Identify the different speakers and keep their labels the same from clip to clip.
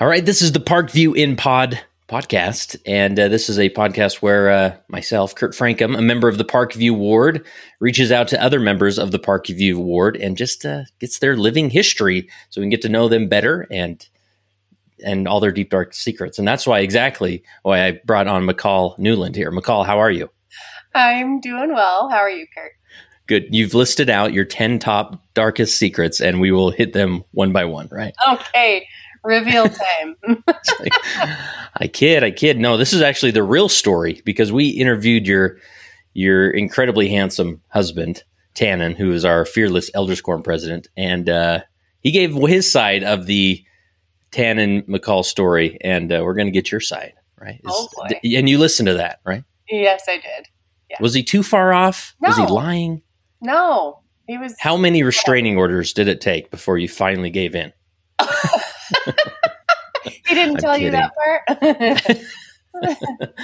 Speaker 1: All right, this is the Parkview in Pod podcast, and uh, this is a podcast where uh, myself, Kurt Frankum, a member of the Parkview Ward, reaches out to other members of the Parkview Ward and just uh, gets their living history, so we can get to know them better and and all their deep dark secrets. And that's why exactly why I brought on McCall Newland here. McCall, how are you?
Speaker 2: I'm doing well. How are you, Kurt?
Speaker 1: Good. You've listed out your ten top darkest secrets, and we will hit them one by one, right?
Speaker 2: Okay. Reveal time.
Speaker 1: like, I kid, I kid. No, this is actually the real story because we interviewed your your incredibly handsome husband, Tannen, who is our fearless Elders Quorum president, and uh, he gave his side of the Tannen McCall story, and uh, we're going to get your side, right?
Speaker 2: Oh, boy.
Speaker 1: And you listened to that, right?
Speaker 2: yes, I did.
Speaker 1: Was he too far off? Was he lying?
Speaker 2: No, he was.
Speaker 1: How many restraining orders did it take before you finally gave in?
Speaker 2: he didn't
Speaker 1: I'm
Speaker 2: tell you that part.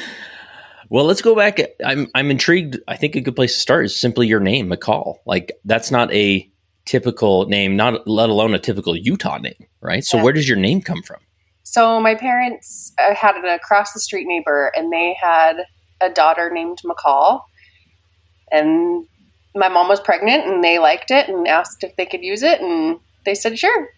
Speaker 1: Well, let's go back. I'm I'm intrigued. I think a good place to start is simply your name, McCall. Like that's not a typical name, not let alone a typical Utah name, right? So
Speaker 2: Yeah.
Speaker 1: where does your name come from?
Speaker 2: so my parents uh, had an across the street neighbor, and they had a daughter named McCall, and my mom was pregnant, and they liked it and asked if they could use it, and they said sure.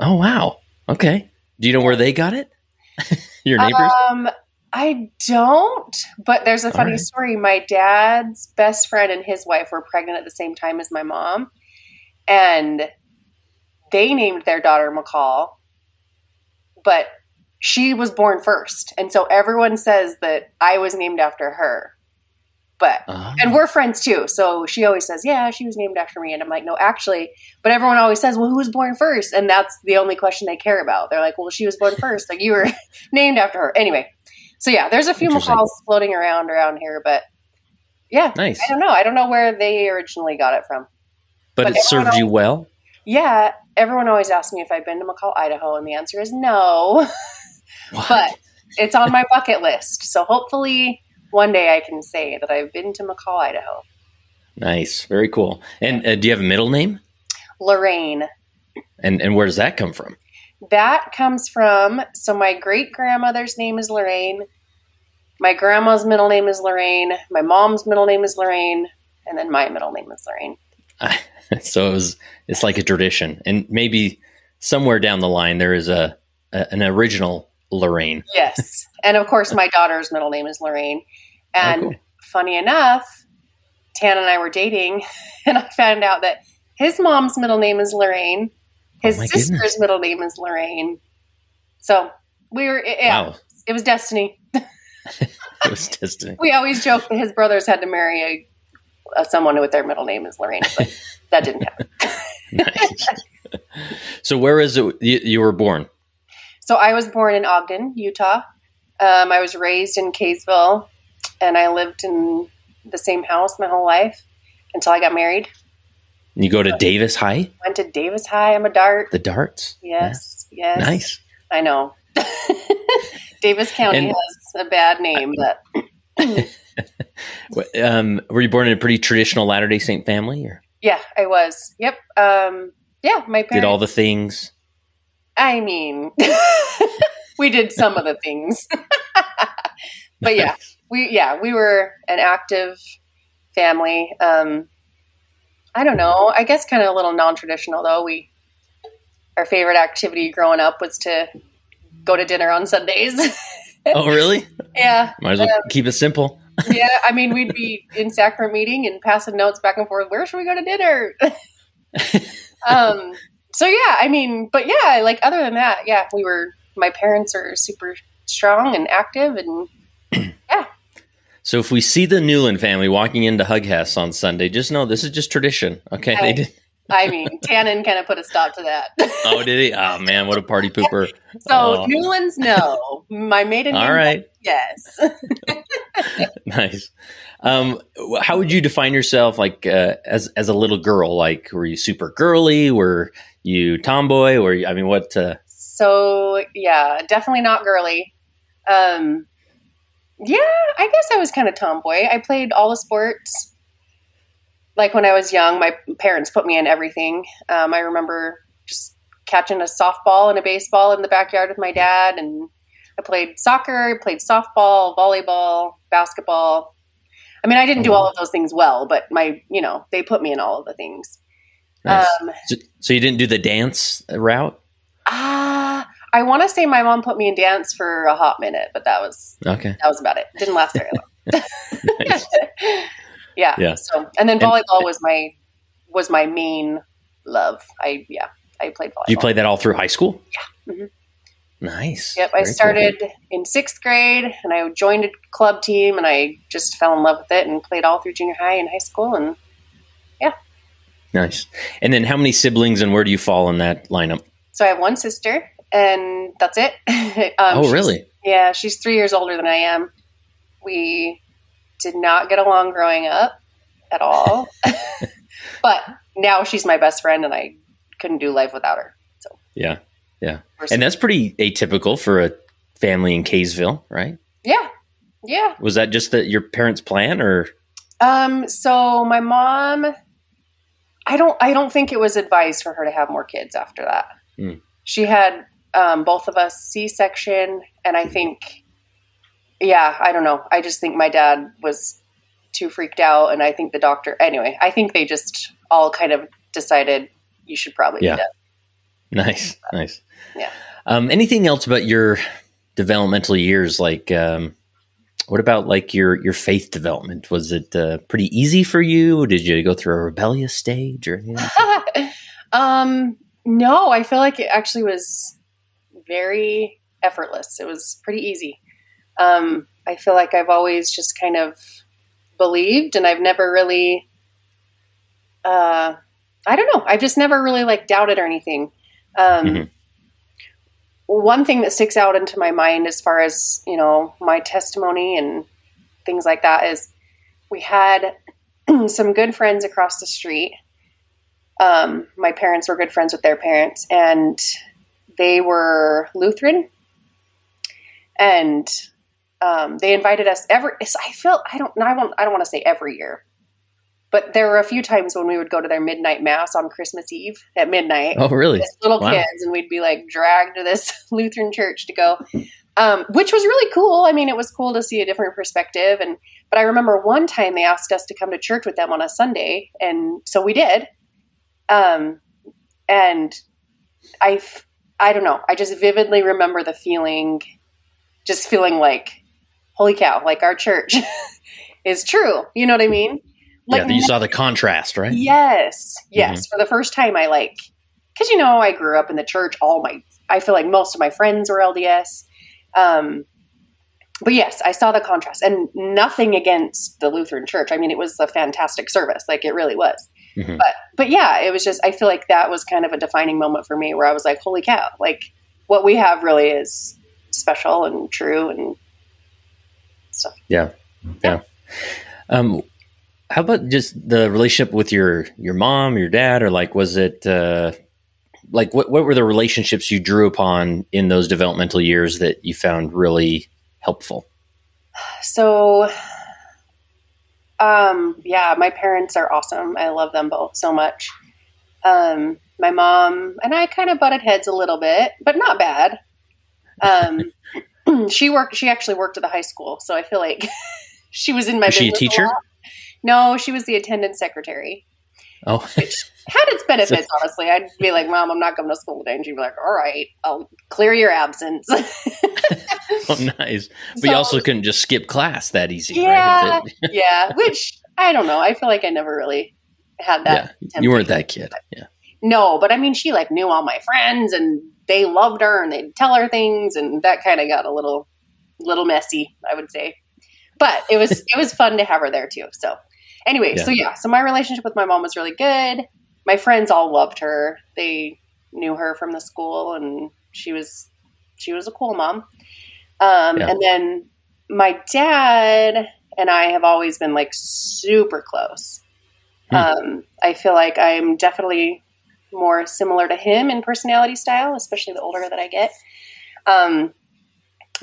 Speaker 1: Oh wow. Okay. Do you know where they got it? your neighbors?
Speaker 2: Um, I don't, but there's a funny
Speaker 1: right.
Speaker 2: story. My dad's best friend and his wife were pregnant at the same time as my mom, and they named their daughter McCall, but she was born first, and so everyone says that I was named after her. But
Speaker 1: Ah.
Speaker 2: and we're friends too, so she always says, "Yeah, she was named after me," and I'm like, "No, actually." But everyone always says, "Well, who was born first? And that's the only question they care about. They're like, "Well, she was born first. Like you were named after her." Anyway, so yeah, there's a few. McCalls floating around around here, but yeah,
Speaker 1: nice.
Speaker 2: I don't know. I don't know where they originally got it from.
Speaker 1: But,
Speaker 2: but
Speaker 1: it served
Speaker 2: everyone
Speaker 1: you well.
Speaker 2: Yeah, everyone always asks me if I've been to McCall, Idaho, and the answer is no. But it's on my bucket list, so hopefully one day I can say that I've been to McCall, Idaho.
Speaker 1: nice. Very cool. And uh, do you have a middle name?
Speaker 2: Lorraine.
Speaker 1: And and where does that come from?
Speaker 2: That comes from so my great grandmother's name is Lorraine. My grandma's middle name is Lorraine. My mom's middle name is Lorraine, and then my middle name is Lorraine.
Speaker 1: so it was it's like a tradition and maybe somewhere down the line there is a, a an original lorraine
Speaker 2: Yes, and of course my daughter's middle name is Lorraine. And
Speaker 1: Oh, cool.
Speaker 2: funny enough, Tan and I were dating, and I found out that his mom's middle name is Lorraine. His
Speaker 1: Oh,
Speaker 2: sister's
Speaker 1: goodness.
Speaker 2: middle name is Lorraine. So we were, yeah,
Speaker 1: wow
Speaker 2: it was destiny.
Speaker 1: it was destiny
Speaker 2: We always joke that his brothers had to marry a, a someone with their middle name is Lorraine, but that didn't happen.
Speaker 1: nice so where is it you, you were born
Speaker 2: So I was born in Ogden, Utah. Um, I was raised in Kaysville, and I lived in the same house my whole life until I got married.
Speaker 1: you go to davis high
Speaker 2: Went to Davis High. I'm a dart.
Speaker 1: the darts
Speaker 2: Yes,
Speaker 1: Yeah.
Speaker 2: yes.
Speaker 1: nice
Speaker 2: I know. Davis County
Speaker 1: And-
Speaker 2: has a bad name, but
Speaker 1: um, were you born in a pretty traditional latter day saint family or
Speaker 2: yeah, I was. Yep. Um, yeah, my parents.
Speaker 1: did all the things
Speaker 2: I mean, we did some of the things, but yeah, we yeah we were an active family. Um, I don't know. I guess kind of a little non-traditional though. We our favorite activity growing up was to go to dinner on Sundays.
Speaker 1: oh really
Speaker 2: yeah,
Speaker 1: might as well
Speaker 2: Um,
Speaker 1: keep it simple
Speaker 2: yeah. I mean, we'd be in sacrament meeting and passing notes back and forth. Where should we go to dinner? um. So yeah, I mean, but yeah, like other than that, yeah, we were. My parents are super strong and active, and
Speaker 1: so if we see the newland family walking into hughouse on sunday just know this is just tradition okay they did
Speaker 2: I mean, Tannen kind of put a stop to that.
Speaker 1: oh did he oh man what a party pooper
Speaker 2: so
Speaker 1: Oh.
Speaker 2: Newlands, no. My maiden name,
Speaker 1: all right
Speaker 2: yes.
Speaker 1: nice. Um, how would you define yourself, like uh, as as a little girl? Like, were you super girly? Were you tomboy? Or I mean, what? Uh,
Speaker 2: So yeah, definitely not girly. Um, yeah, I guess I was kind of tomboy. I played all the sports. Like when I was young, my parents put me in everything. Um, I remember just catching a softball and a baseball in the backyard with my dad. And I played soccer, played softball, volleyball, basketball. I mean, I didn't do all of those things well, but my, you know, they put me in all of the things.
Speaker 1: Nice. Um, so, so, you didn't do the dance route?
Speaker 2: Ah, uh, I want to say my mom put me in dance for a hot minute, but that was okay. That was about it. Didn't last very long. yeah. Yeah. So, and then volleyball and, was my was my main love. I yeah, I played volleyball.
Speaker 1: You played that all through high school?
Speaker 2: Yeah. Mm-hmm.
Speaker 1: Nice.
Speaker 2: Yep. Very I started cool. in sixth grade and I joined a club team and I just fell in love with it and played all through junior high and high school and yeah.
Speaker 1: Nice. And then how many siblings and where do you fall in that lineup?
Speaker 2: So I have one sister and that's it.
Speaker 1: um, oh, really?
Speaker 2: Yeah. She's three years older than I am. We did not get along growing up at all. but now she's my best friend and I couldn't do life without her. So
Speaker 1: yeah. Yeah. And that's pretty atypical for a family in Kaysville, right?
Speaker 2: Yeah. Yeah.
Speaker 1: Was that just that your parents' plan or?
Speaker 2: Um, so my mom, I don't, I don't think it was advised for her to have more kids after that. Mm. She had um, both of us C-section, and I think, yeah, I don't know. I just think my dad was too freaked out, and I think the doctor. Anyway, I think they just all kind of decided you should probably
Speaker 1: yeah. Nice, nice.
Speaker 2: Yeah.
Speaker 1: Um, anything else about your developmental years? Like, um, what about like your your faith development? Was it uh, pretty easy for you? Did you go through a rebellious stage or anything?
Speaker 2: um, no, I feel like it actually was very effortless. It was pretty easy. Um, I feel like I've always just kind of believed, and I've never really, uh, I don't know, I've just never really like doubted or anything. Um, mm-hmm one thing that sticks out into my mind as far as you know my testimony and things like that is we had some good friends across the street um, my parents were good friends with their parents and they were lutheran and um, they invited us every i feel i don't i won't i don't want to say every year but there were a few times when we would go to their midnight mass on Christmas Eve at midnight.
Speaker 1: Oh, really?
Speaker 2: As little wow. kids, and we'd be like dragged to this Lutheran church to go, um, which was really cool. I mean, it was cool to see a different perspective. And but I remember one time they asked us to come to church with them on a Sunday, and so we did. Um, and I, I don't know. I just vividly remember the feeling, just feeling like, holy cow, like our church is true. You know what I mean?
Speaker 1: Like, yeah, you saw the contrast, right?
Speaker 2: Yes, yes. Mm-hmm. For the first time, I like because you know I grew up in the church. All my, I feel like most of my friends were LDS. Um, but yes, I saw the contrast, and nothing against the Lutheran Church. I mean, it was a fantastic service, like it really was. Mm-hmm. But but yeah, it was just I feel like that was kind of a defining moment for me, where I was like, holy cow! Like what we have really is special and true and stuff.
Speaker 1: Yeah, yeah. Um, how about just the relationship with your your mom, your dad, or like was it uh, like what what were the relationships you drew upon in those developmental years that you found really helpful?
Speaker 2: So, um, yeah, my parents are awesome. I love them both so much. Um, my mom and I kind of butted heads a little bit, but not bad. Um, she worked. She actually worked at the high school, so I feel like she was in my.
Speaker 1: Was she a teacher? A
Speaker 2: no, she was the attendance secretary.
Speaker 1: Oh,
Speaker 2: which had its benefits. honestly, I'd be like, "Mom, I'm not going to school today," and she'd be like, "All right, I'll clear your absence."
Speaker 1: oh, nice. But so, you also couldn't just skip class that easy,
Speaker 2: yeah, right? yeah. Which I don't know. I feel like I never really had that.
Speaker 1: Yeah, you weren't that kid. Yeah.
Speaker 2: No, but I mean, she like knew all my friends, and they loved her, and they'd tell her things, and that kind of got a little, little messy, I would say. But it was it was fun to have her there too. So Anyway, yeah. so yeah, so my relationship with my mom was really good. My friends all loved her. They knew her from the school, and she was she was a cool mom. Um, yeah. And then my dad and I have always been like super close. Hmm. Um, I feel like I'm definitely more similar to him in personality style, especially the older that I get. Um,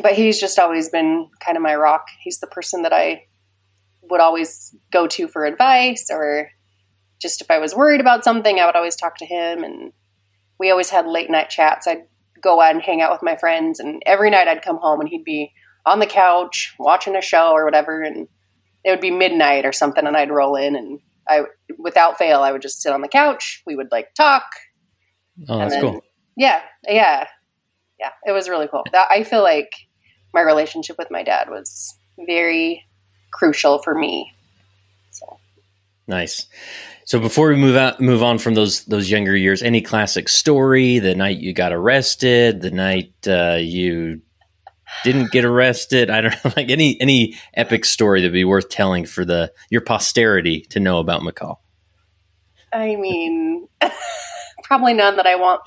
Speaker 2: but he's just always been kind of my rock. He's the person that I would always go to for advice or just if I was worried about something, I would always talk to him. And we always had late night chats. I'd go out and hang out with my friends, and every night I'd come home and he'd be on the couch watching a show or whatever, and it would be midnight or something, and I'd roll in and I, without fail, I would just sit on the couch. We would like talk.
Speaker 1: Oh, that's then, cool.
Speaker 2: Yeah, yeah, yeah. It was really cool. That, I feel like my relationship with my dad was very crucial for me. So
Speaker 1: nice. So before we move out, move on from those those younger years, any classic story? The night you got arrested, the night uh, you didn't get arrested. I don't know, like any any epic story that'd be worth telling for the your posterity to know about McCall.
Speaker 2: I mean, probably none that I want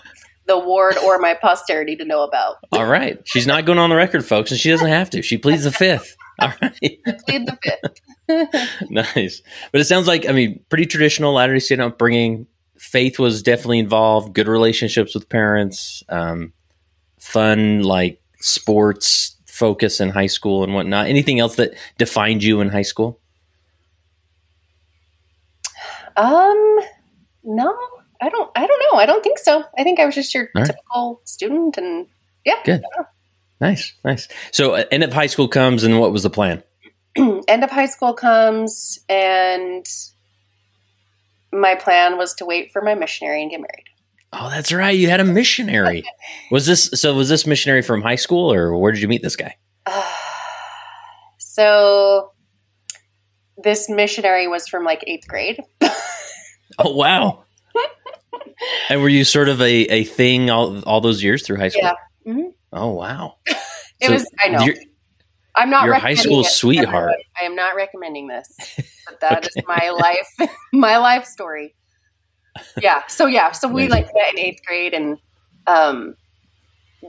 Speaker 2: the ward or my posterity to know about.
Speaker 1: All right, she's not going on the record, folks, and she doesn't have to. She pleads the fifth. All right,
Speaker 2: plead the fifth.
Speaker 1: nice, but it sounds like I mean pretty traditional Latter Day Saint upbringing. Faith was definitely involved. Good relationships with parents. Um, fun like sports focus in high school and whatnot? Anything else that defined you in high school?
Speaker 2: Um, no, I don't. I don't know. I don't think so. I think I was just your right. typical student, and yeah,
Speaker 1: good, nice, nice. So, uh, end of high school comes, and what was the plan?
Speaker 2: end of high school comes, and my plan was to wait for my missionary and get married.
Speaker 1: Oh, that's right. You had a missionary. was this so? Was this missionary from high school, or where did you meet this guy? Uh,
Speaker 2: so, this missionary was from like eighth grade.
Speaker 1: oh wow! and were you sort of a, a thing all all those years through high school?
Speaker 2: Yeah. Mm-hmm.
Speaker 1: Oh wow!
Speaker 2: it so was. I know. I'm not
Speaker 1: your high school sweetheart.
Speaker 2: I am not recommending this, but that okay. is my life, my life story yeah. So yeah. So we like met in eighth grade, and um,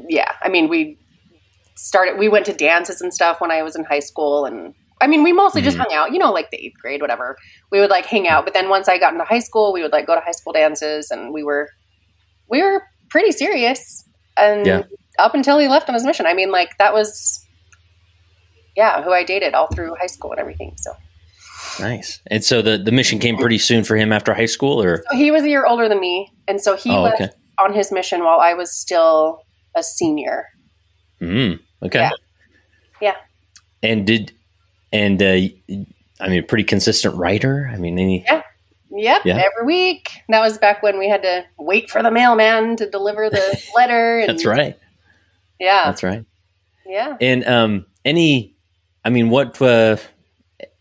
Speaker 2: yeah. I mean, we started. We went to dances and stuff when I was in high school, and I mean, we mostly just mm-hmm. hung out. You know, like the eighth grade, whatever. We would like hang out, but then once I got into high school, we would like go to high school dances, and we were we were pretty serious. And yeah. up until he left on his mission, I mean, like that was yeah, who I dated all through high school and everything. So
Speaker 1: Nice. And so the, the mission came pretty soon for him after high school, or
Speaker 2: so he was a year older than me, and so he oh, left okay. on his mission while I was still a senior.
Speaker 1: Mm, okay.
Speaker 2: Yeah. yeah.
Speaker 1: And did and uh, I mean, a pretty consistent writer. I mean, any
Speaker 2: yeah. Yep, yeah. every week. That was back when we had to wait for the mailman to deliver the letter.
Speaker 1: And, That's right.
Speaker 2: Yeah.
Speaker 1: That's right.
Speaker 2: Yeah.
Speaker 1: And um, any, I mean, what uh,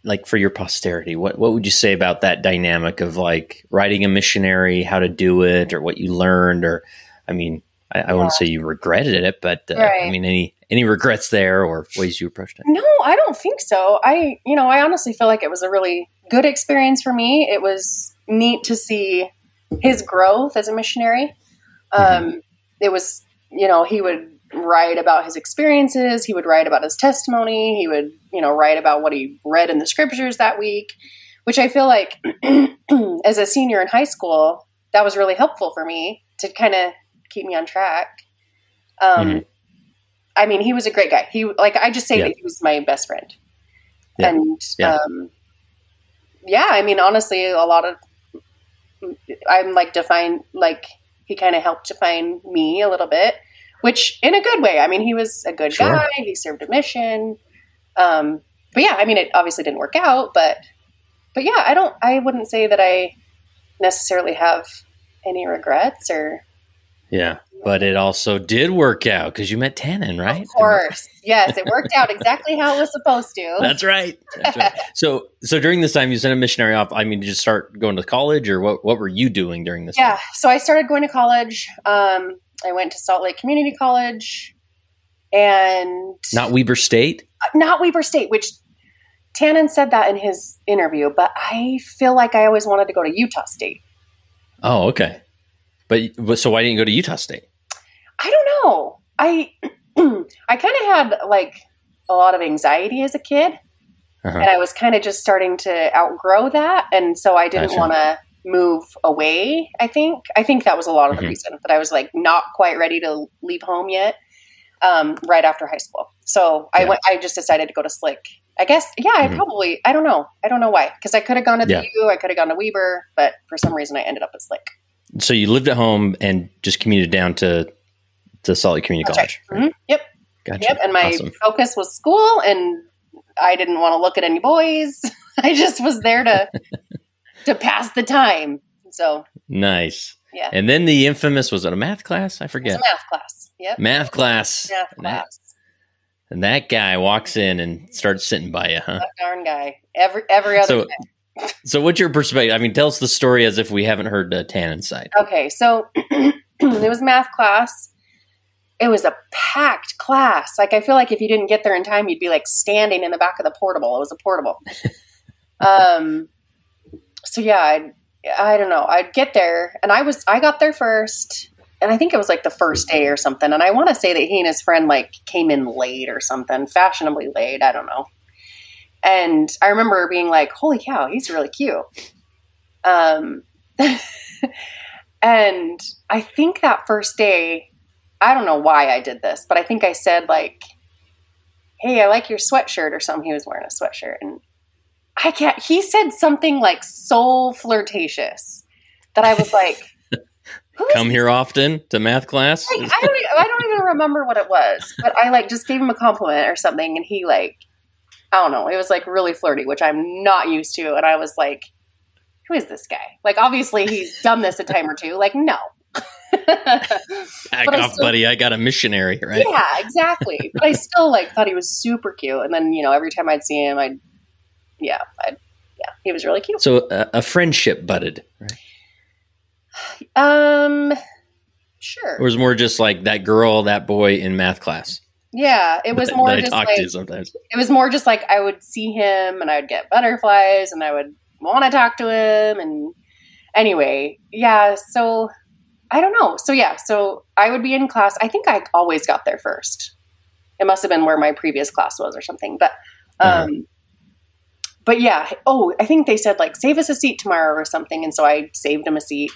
Speaker 1: like for your posterity what what would you say about that dynamic of like writing a missionary how to do it or what you learned or i mean i, I wouldn't say you regretted it but uh, right. i mean any any regrets there or ways you approached it?
Speaker 2: No i don't think so. I you know i honestly feel like it was a really good experience for me. It was neat to see his growth as a missionary. Mm-hmm. um, it was you know he would write about his experiences. He would write about his testimony. He would, you know, write about what he read in the scriptures that week, which I feel like as a senior in high school, that was really helpful for me to kind of keep me on track. Um, mm-hmm. I mean, he was a great guy. He like I just say yeah. that he was my best friend, yeah. and yeah. Um, yeah, I mean, honestly, a lot of I'm like define like he kind of helped define me a little bit which in a good way. I mean, he was a good sure. guy. He served a mission. Um, but yeah, I mean, it obviously didn't work out, but but yeah, I don't. I wouldn't say that I necessarily have any regrets or.
Speaker 1: Yeah, but it also did work out because you met Tannen, right?
Speaker 2: Of course, yes, it worked out exactly how it was supposed to.
Speaker 1: That's right. That's right. so, so during this time, you sent a missionary off. I mean, did you start going to college, or what? What were you doing during this?
Speaker 2: Yeah,
Speaker 1: time?
Speaker 2: so I started going to college. Um, I went to Salt Lake Community College and
Speaker 1: not Weber State?
Speaker 2: Not Weber State, which Tannen said that in his interview, but I feel like I always wanted to go to Utah State.
Speaker 1: Oh, okay. But, but so why didn't you go to Utah State?
Speaker 2: I don't know. I I kind of had like a lot of anxiety as a kid. Uh-huh. And I was kind of just starting to outgrow that. And so I didn't gotcha. want to move away. I think I think that was a lot of the mm-hmm. reason that I was like not quite ready to leave home yet. Um, right after high school, so yeah. I went. I just decided to go to Slick. I guess, yeah. I mm-hmm. probably. I don't know. I don't know why. Because I could have gone to the yeah. U. I could have gone to Weber, but for some reason I ended up at Slick.
Speaker 1: so you lived at home and just commuted down to to Salt Lake Community
Speaker 2: That's
Speaker 1: College.
Speaker 2: right. Mhm. Yep.
Speaker 1: Gotcha.
Speaker 2: Yep. And my
Speaker 1: Awesome.
Speaker 2: focus was school, and I didn't want to look at any boys. I just was there to to pass the time. So
Speaker 1: Nice.
Speaker 2: yeah,
Speaker 1: And then the infamous was it a math class? I
Speaker 2: it's
Speaker 1: forget.
Speaker 2: a math class. Yep.
Speaker 1: Math class.
Speaker 2: Math
Speaker 1: And that,
Speaker 2: class.
Speaker 1: and that guy walks in and starts sitting by you, huh?
Speaker 2: That darn guy. Every every other
Speaker 1: So,
Speaker 2: day.
Speaker 1: so what's your perspective? I mean, tell us the story as if we haven't heard uh, Tannen's side.
Speaker 2: Okay, so it was math class. It was a packed class. Like I feel like if you didn't get there in time, you'd be like standing in the back of the portable. It was a portable. um, so yeah, I I don't know. I'd get there, and I was I got there first, and I think it was like the first day or something. And I want to say that he and his friend like came in late or something, fashionably late. I don't know. And I remember being like, "Holy cow, he's really cute." Um. And I think that first day, I don't know why I did this, but I think I said like, "Hey, I like your sweatshirt" or something. He was wearing a sweatshirt, and I can't. He said something like so flirtatious that I was like, "Who is
Speaker 1: Come here often to math class?
Speaker 2: like, I don't. I don't even remember what it was, but I like just gave him a compliment or something, and he like, I don't know. It was like really flirty, which I'm not used to, and I was like, "Who is this guy?" Like, obviously he's done this a time or two. Like, no.
Speaker 1: Back off,
Speaker 2: still-
Speaker 1: buddy. I got a missionary, right?
Speaker 2: Yeah, exactly. But I still like thought he was super cute, and then you know every time I'd see him, I'd yeah, I'd yeah, he was really cute.
Speaker 1: So uh, a friendship budded, right?
Speaker 2: Um,
Speaker 1: Or
Speaker 2: sure.
Speaker 1: was more just like that girl, that boy in math class?
Speaker 2: Yeah, it was
Speaker 1: that,
Speaker 2: more
Speaker 1: that I
Speaker 2: just like
Speaker 1: sometimes.
Speaker 2: it was more just like I would see him and I would get butterflies and I would want to talk to him and anyway, yeah, so I don't know. So yeah, so I would be in class. I think I always got there first. It must have been where my previous class was or something. But um
Speaker 1: Uh-huh.
Speaker 2: But yeah, oh, I think they said like save us a seat tomorrow or something and so I saved him a seat.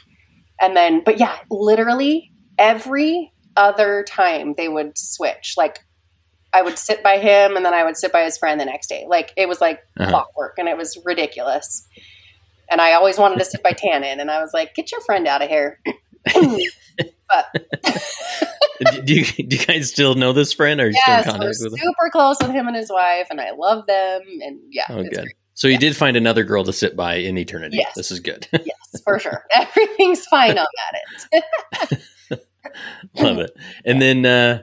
Speaker 2: And then but yeah, literally every other time they would switch. Like I would sit by him and then I would sit by his friend the next day. Like it was like
Speaker 1: Uh-huh.
Speaker 2: clockwork and it was ridiculous. And I always wanted to sit by Tannen and I was like, get your friend out of here. but
Speaker 1: do, you, do you guys still know this friend? Or are you
Speaker 2: yes,
Speaker 1: still in contact with him?
Speaker 2: super close with him and his wife and I love them and yeah,
Speaker 1: Oh,
Speaker 2: it's
Speaker 1: good.
Speaker 2: great.
Speaker 1: So you did find another girl to sit by in eternity.
Speaker 2: Yes.
Speaker 1: This is good.
Speaker 2: Yes, for sure. Everything's fine on that end.
Speaker 1: Love it. And then, uh,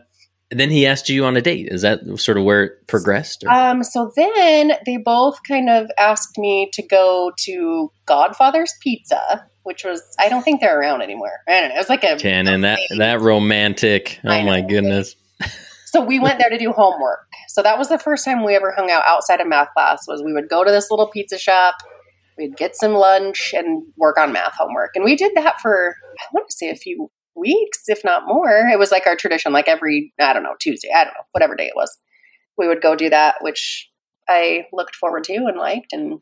Speaker 1: then he asked you on a date. Is that sort of where it progressed? Or?
Speaker 2: Um, so then they both kind of asked me to go to Godfather's Pizza, which was I don't think they're around anymore. I don't know. It was like a
Speaker 1: Cannon, that that romantic. Oh my goodness.
Speaker 2: So we went there to do homework. So that was the first time we ever hung out outside of math class. Was we would go to this little pizza shop, we'd get some lunch and work on math homework, and we did that for I want to say a few weeks, if not more. It was like our tradition, like every I don't know Tuesday, I don't know whatever day it was, we would go do that, which I looked forward to and liked, and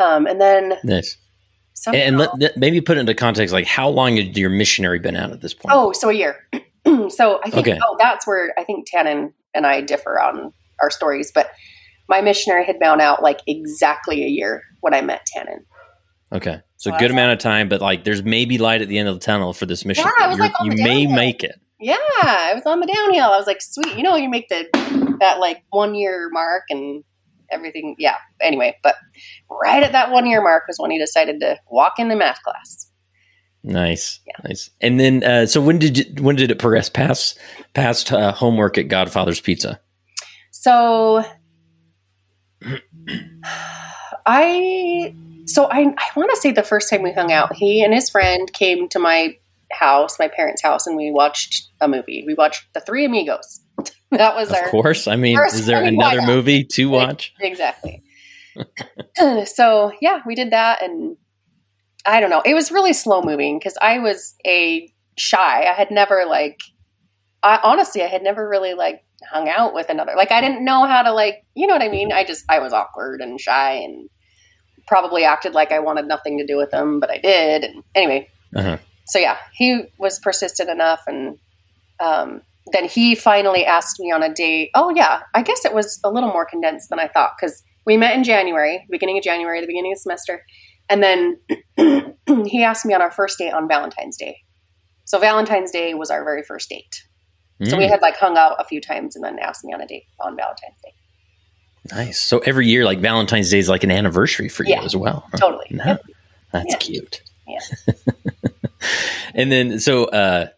Speaker 2: um, and then
Speaker 1: Nice.
Speaker 2: somehow,
Speaker 1: And let, maybe put it into context. Like, how long had your missionary been out at this point?
Speaker 2: Oh, so a year. so I think
Speaker 1: Okay.
Speaker 2: oh that's where I think Tannen and I differ on our stories, but my missionary had been out like exactly a year when I met Tannen.
Speaker 1: Okay. So
Speaker 2: Well,
Speaker 1: good amount of time, but like, there's maybe light at the end of the tunnel for this mission.
Speaker 2: Yeah, it was
Speaker 1: You're-
Speaker 2: like
Speaker 1: you may make it.
Speaker 2: Yeah, I was on the downhill. I was like, sweet, you know, you make the that like one year mark and everything. Yeah. Anyway, but right at that one year mark was when he decided to walk into math class.
Speaker 1: Nice,
Speaker 2: Yeah.
Speaker 1: nice. And then, uh, so when did you, when did it progress past past uh, homework at Godfather's Pizza?
Speaker 2: So I so I I want to say the first time we hung out, he and his friend came to my house, my parents' house, and we watched a movie. We watched The Three Amigos. that was
Speaker 1: Of
Speaker 2: our
Speaker 1: course. I mean, is there another movie to watch?
Speaker 2: exactly. so yeah, we did that, and I don't know. It was really slow moving because I was a shy. I had never like, I honestly, I had never really like hung out with another. Like, I didn't know how to like, you know what I mean? I just I was awkward and shy and probably acted like I wanted nothing to do with them, but I did. And anyway,
Speaker 1: Uh-huh.
Speaker 2: so yeah, he was persistent enough, and um, then he finally asked me on a date. Oh yeah, I guess it was a little more condensed than I thought because we met in January, beginning of January, the beginning of the semester, and then he asked me on our first date on Valentine's Day. So Valentine's Day was our very first date. So we
Speaker 1: Mm,
Speaker 2: had like hung out a few times and then asked me on a date on Valentine's Day.
Speaker 1: nice. So every year, like Valentine's Day is like an anniversary for you as well. huh?
Speaker 2: Totally.
Speaker 1: No,
Speaker 2: Yep.
Speaker 1: That's
Speaker 2: Yeah.
Speaker 1: cute.
Speaker 2: Yeah.
Speaker 1: and then so uh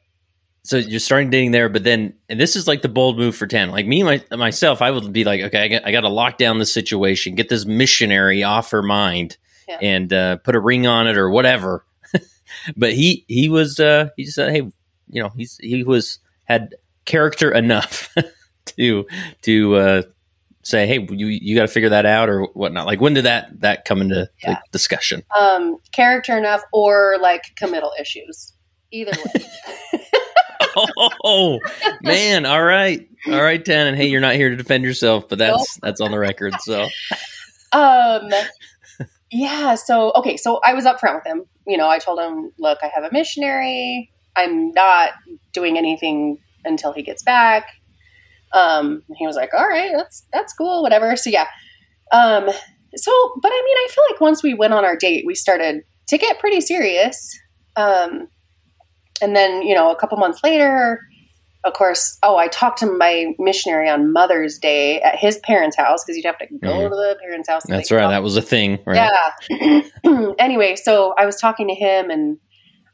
Speaker 1: so you're starting dating there, but then and this is like the bold move for Tan. Like me my, myself, I would be like, okay, I got, I got to lock down the situation, get this missionary off her mind,
Speaker 2: Yeah.
Speaker 1: and uh, put a ring on it or whatever. but he he was uh, he just said, hey, you know, he's he was had character enough to to uh, say, hey, you you got to figure that out or whatnot. Like when did that that come into
Speaker 2: Yeah.
Speaker 1: like, discussion?
Speaker 2: Um, character enough or like committal issues. Either way.
Speaker 1: oh man all right all right Tan. and hey you're not here to defend yourself but that's that's on the record so
Speaker 2: um, yeah. So okay. So I was upfront with him. You know, I told him, look, I have a missionary. I'm not doing anything until he gets back. Um, he was like, all right, that's that's cool, whatever. So yeah. Um, so, but I mean, I feel like once we went on our date, we started to get pretty serious. Um, and then you know, a couple months later, of course, oh, I talked to my missionary on Mother's Day at his parents' house because you'd have to go
Speaker 1: Mhm.
Speaker 2: to the parents' house.
Speaker 1: that's right that was a thing right
Speaker 2: yeah. anyway, so I was talking to him, and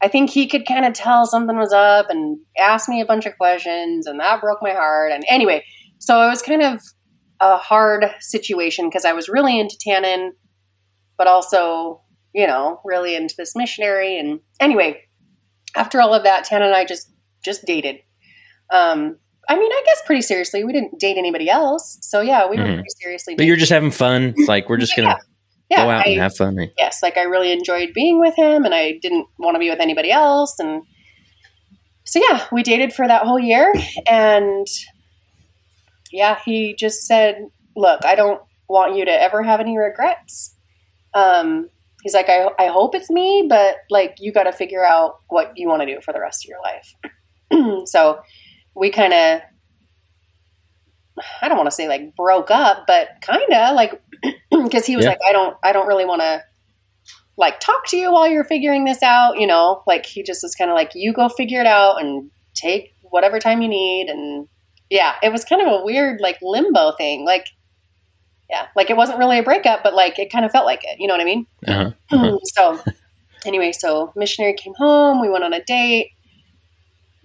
Speaker 2: I think he could kind of tell something was up, and asked me a bunch of questions, and that broke my heart. And anyway, so it was kind of a hard situation because I was really into Tannen, but also, you know, really into this missionary. And anyway, after all of that, Tannen and I just just dated. Um, I mean, I guess pretty seriously. We didn't date anybody else, so yeah, we were
Speaker 1: Mhm.
Speaker 2: pretty seriously.
Speaker 1: but you're just having fun like we're just gonna
Speaker 2: yeah,
Speaker 1: go out
Speaker 2: I-
Speaker 1: and have fun right?
Speaker 2: yes, like I really enjoyed being with him and I didn't want to be with anybody else. And so, yeah, we dated for that whole year. And yeah, he just said, Look, I don't want you to ever have any regrets. Um, he's like, I, I hope it's me, but like, you got to figure out what you want to do for the rest of your life. so we kind of, I don't want to say like broke up, but kind of like, because he was
Speaker 1: Yeah.
Speaker 2: like, I don't, I don't really want to like talk to you while you're figuring this out, you know, like he just was kind of like, you go figure it out and take whatever time you need. And yeah, it was kind of a weird like limbo thing. Like, yeah, like it wasn't really a breakup, but like it kind of felt like it. You know what I mean?
Speaker 1: uh-huh. Uh-huh.
Speaker 2: so anyway, so missionary came home. We went on a date,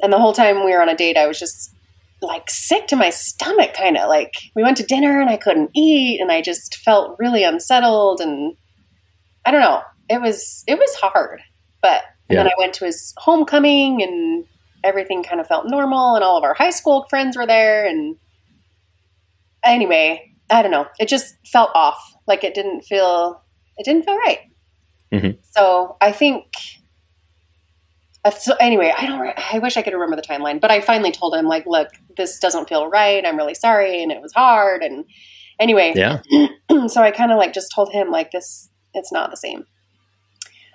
Speaker 2: and the whole time we were on a date, I was just like sick to my stomach, kind of like we went to dinner and I couldn't eat, and I just felt really unsettled, and I don't know. It was it was hard, but and then I went to his homecoming, and everything kind of felt normal, and all of our high school friends were there, and anyway, I don't know. It just felt off. Like it didn't feel it didn't feel right.
Speaker 1: Mhm.
Speaker 2: So I think. Uh, So anyway, I don't. I wish I could remember the timeline, but I finally told him like, "Look, this doesn't feel right. I'm really sorry, and it was hard." And anyway,
Speaker 1: yeah
Speaker 2: so I kind of like just told him like this. It's not the same.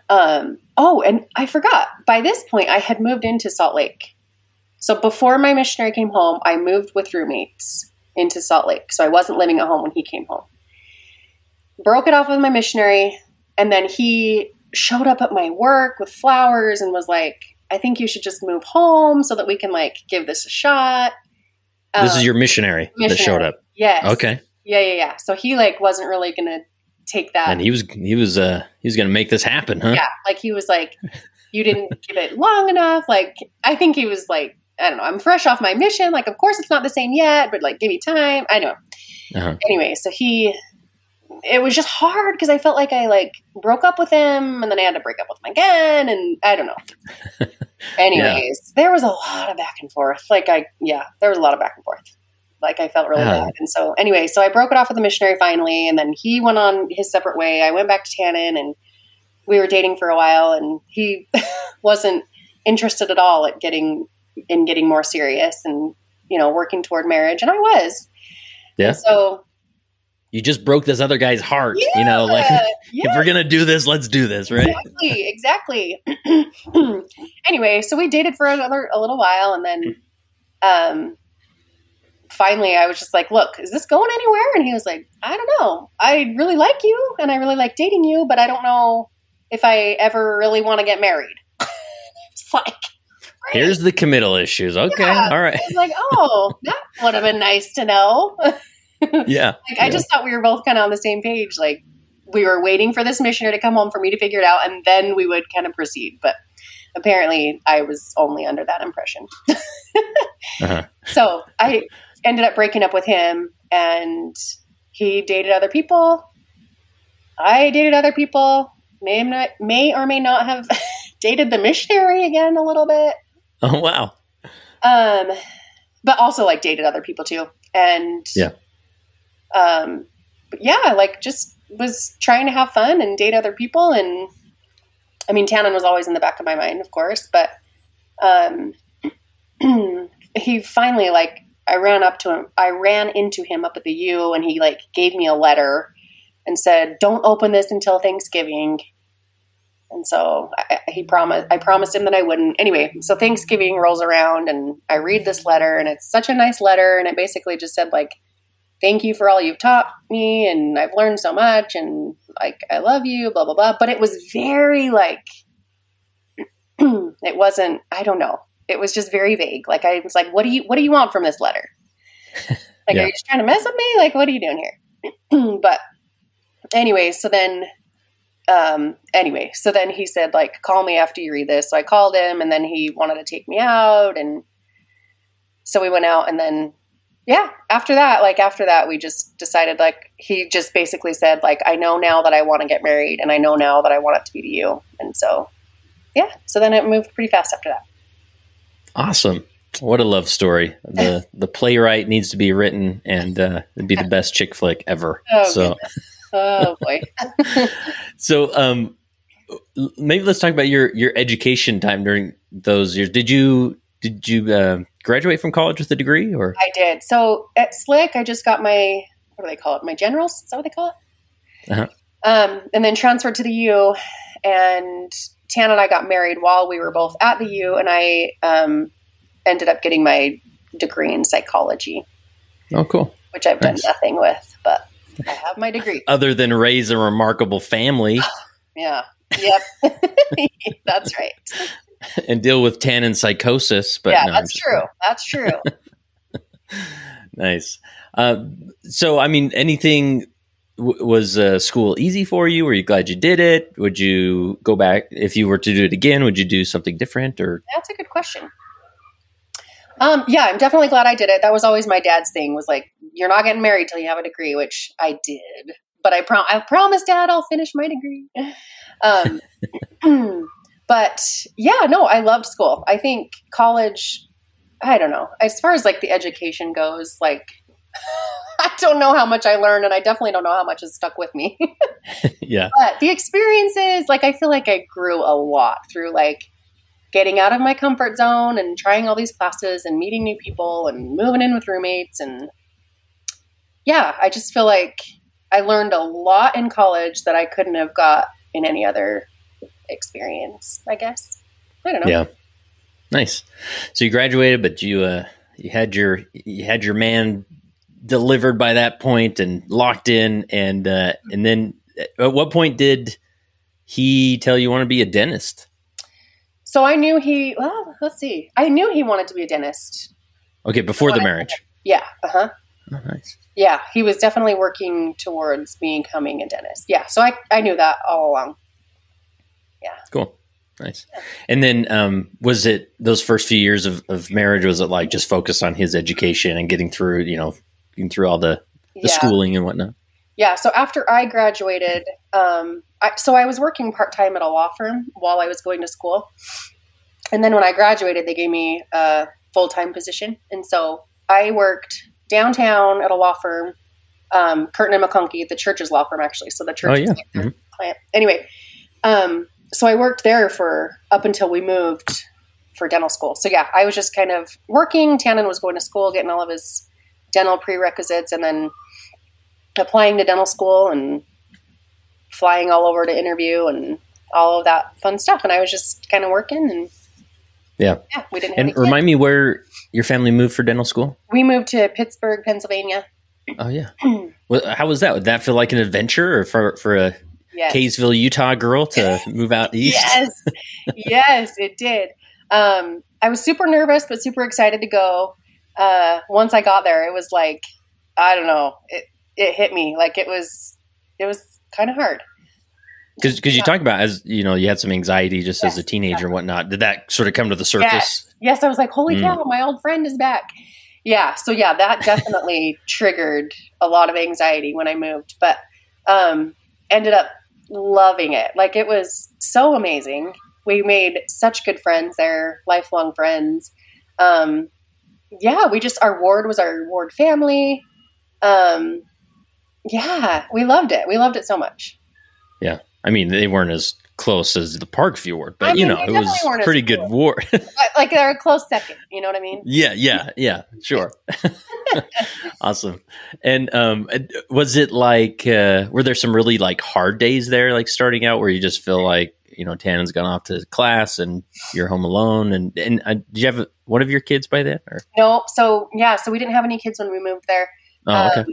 Speaker 2: Um. Oh, and I forgot. By this point, I had moved into Salt Lake. So before my missionary came home, I moved with roommates into Salt Lake. So I wasn't living at home when he came home. Broke it off with my missionary, and then he showed up at my work with flowers and was like, "I think you should just move home so that we can like give this a shot."
Speaker 1: this
Speaker 2: Um,
Speaker 1: is your missionary, that
Speaker 2: missionary.
Speaker 1: showed up
Speaker 2: yes.
Speaker 1: okay
Speaker 2: Yeah, yeah, yeah. So he like wasn't really gonna take that.
Speaker 1: and he was he was uh he was gonna make this happen huh
Speaker 2: yeah, like he was like, you didn't give it long enough. Like I think he was like, I don't know. I'm fresh off my mission. Like, of course it's not the same yet, but like, give me time. I know.
Speaker 1: Uh-huh.
Speaker 2: Anyway, so he, it was just hard because I felt like I like broke up with him, and then I had to break up with him again, and I don't know. Anyways, there was a lot of back and forth. Like I, yeah, there was a lot of back and forth. Like I felt really
Speaker 1: Ah.
Speaker 2: bad, and so anyway, so I broke it off with the missionary finally, and then he went on his separate way. I went back to Tannen, and we were dating for a while, and he wasn't interested at all at getting in getting more serious and you know working toward marriage, and I was.
Speaker 1: Yeah.
Speaker 2: And so
Speaker 1: you just broke this other guy's heart you know like
Speaker 2: yeah,
Speaker 1: if we're gonna do this let's do this right
Speaker 2: exactly, exactly. anyway, so we dated for another a little while, and then um, finally, I was just like, "Look, is this going anywhere?" And he was like, "I don't know. I really like you, and I really like dating you, but I don't know if I ever really want to get married. it's like, great.
Speaker 1: Here's the committal issues. Okay.
Speaker 2: Yeah.
Speaker 1: All right.
Speaker 2: I was like, oh, that would have been nice to know. like,
Speaker 1: Yeah.
Speaker 2: I just thought we were both kind of on the same page. Like, we were waiting for this missionary to come home for me to figure it out, and then we would kind of proceed. But apparently, I was only under that impression.
Speaker 1: Uh-huh.
Speaker 2: So I ended up breaking up with him, and he dated other people. I dated other people. May not, may or may not have dated the missionary again a little bit.
Speaker 1: Oh wow.
Speaker 2: Um, but also like dated other people too. And
Speaker 1: Yeah.
Speaker 2: Um, yeah, like just was trying to have fun and date other people. And I mean, Tannen was always in the back of my mind, of course, but um, he finally like I ran up to him. I ran into him up at the U, and he like gave me a letter and said, "Don't open this until Thanksgiving." And so I, he promised. I promised him that I wouldn't. Anyway, so Thanksgiving rolls around, and I read this letter, and it's such a nice letter, and it basically just said like, "Thank you for all you've taught me, and I've learned so much, and like I love you." Blah blah blah. But it was very like, it wasn't. I don't know. It was just very vague. Like I was like, "What do you What do you want from this letter?" Like,
Speaker 1: Yeah.
Speaker 2: are you just trying to mess with me? Like, what are you doing here? but anyway, so then, um, anyway, so then he said, like, call me after you read this. So I called him, and then he wanted to take me out, and so we went out, and then, yeah, after that, like, after that, we just decided, like, he just basically said, like, I know now that I want to get married, and I know now that I want it to be to you, and so, yeah, so then it moved pretty fast after that.
Speaker 1: Awesome. What a love story. The the playwright needs to be written and uh it'd be the best chick flick ever.
Speaker 2: Oh,
Speaker 1: so
Speaker 2: Oh boy.
Speaker 1: so um maybe let's talk about your your education time during those years. Did you did you uh, graduate from college with a degree or
Speaker 2: I did. So at Slick, I just got my what do they call it? My generals? Is that what they call it?
Speaker 1: Uh-huh.
Speaker 2: Um, and then transferred to the U. And Tan and I got married while we were both at the U, and I um, ended up getting my degree in psychology,
Speaker 1: Oh cool.
Speaker 2: which I've
Speaker 1: Nice.
Speaker 2: done nothing with, but I have my degree.
Speaker 1: Other than raise a remarkable family
Speaker 2: Yeah. Yep. that's right.
Speaker 1: and deal with Tannen psychosis, but
Speaker 2: yeah,
Speaker 1: no, I'm
Speaker 2: that's true. That's true.
Speaker 1: Nice. Uh, so, I mean, anything w- was uh, school easy for you? Were you glad you did it? Would you go back if you were to do it again? Would you do something different? Or
Speaker 2: That's a good question. Um, yeah, I'm definitely glad I did it. That was always my dad's thing. Was like, you're not getting married till you have a degree, which I did. But I prom- I promised Dad I'll finish my degree. Um, but yeah, no, I loved school. I think college. I don't know. As far as like the education goes, like I don't know how much I learned, and I definitely don't know how much has stuck with me.
Speaker 1: yeah,
Speaker 2: but the experiences like i feel like i grew a lot through like getting out of my comfort zone and trying all these classes and meeting new people and moving in with roommates and yeah i just feel like i learned a lot in college that i couldn't have got in any other experience i guess i don't know
Speaker 1: yeah, nice. So you graduated, but you uh, you had your you had your man delivered by that point and locked in, and uh, and then at what point did he tell you want to be a dentist?
Speaker 2: so i knew he well let's see i knew he wanted to be a dentist
Speaker 1: Okay, before the
Speaker 2: What?
Speaker 1: marriage.
Speaker 2: yeah uh-huh
Speaker 1: Oh, nice.
Speaker 2: yeah he was definitely working towards becoming a dentist yeah so i, I knew that all along
Speaker 1: Cool. Nice. And then um, was it those first few years of, of marriage, was it like just focused on his education and getting through, you know, getting through all the, the
Speaker 2: yeah.
Speaker 1: schooling and whatnot?
Speaker 2: Yeah. So after I graduated, um, I, so I was working part time at a law firm while I was going to school, and then when I graduated, they gave me a full time position, and so I worked downtown at a law firm, um, Kirton and McConkie, the church's law firm actually. So the church
Speaker 1: Oh, yeah. Mhm.
Speaker 2: client. Anyway, um, so I worked there for up until we moved for dental school. So yeah, I was just kind of working. Tannen was going to school, getting all of his dental prerequisites, and then applying to dental school and flying all over to interview and all of that fun stuff. And I was just kind of working and
Speaker 1: Yeah.
Speaker 2: yeah, we didn't.
Speaker 1: And remind me where your family moved for dental school?
Speaker 2: we moved to Pittsburgh, Pennsylvania.
Speaker 1: Oh, yeah. well, how was that? Would that feel like an adventure or for, for a,
Speaker 2: yes.
Speaker 1: Kaysville, Utah girl to move out east.
Speaker 2: yes, yes, it did. Um, I was super nervous, but super excited to go. Uh, once I got there, it was like I don't know, it it hit me like it was it was kind of hard.
Speaker 1: Because because you talk about as you know you had some anxiety just as a teenager and whatnot. Did that sort of come to the surface?
Speaker 2: Yes, yes I was like, holy
Speaker 1: Mm.
Speaker 2: cow, my old friend is back. Yeah, so yeah, that definitely triggered a lot of anxiety when I moved, but um, ended up loving it. Like it was so amazing. We made such good friends there, lifelong friends. Um, yeah, we just our ward was our ward family. Um, yeah, we loved it. We loved it so much.
Speaker 1: Yeah, I mean, they weren't as close as the Parkview ward, but
Speaker 2: I
Speaker 1: you know, it was
Speaker 2: definitely weren't as
Speaker 1: pretty good
Speaker 2: cool.
Speaker 1: ward.
Speaker 2: Like they're a close second. You know what I mean?
Speaker 1: yeah, yeah, yeah, sure. awesome. And um, was it like uh, were there some really like hard days there, like starting out, where you just feel like you know Tannen's gone off to class and you're home alone, and and uh, did you have one of your kids by then? Or
Speaker 2: No, so yeah, so we didn't have any kids when we moved there.
Speaker 1: oh, okay,
Speaker 2: Um,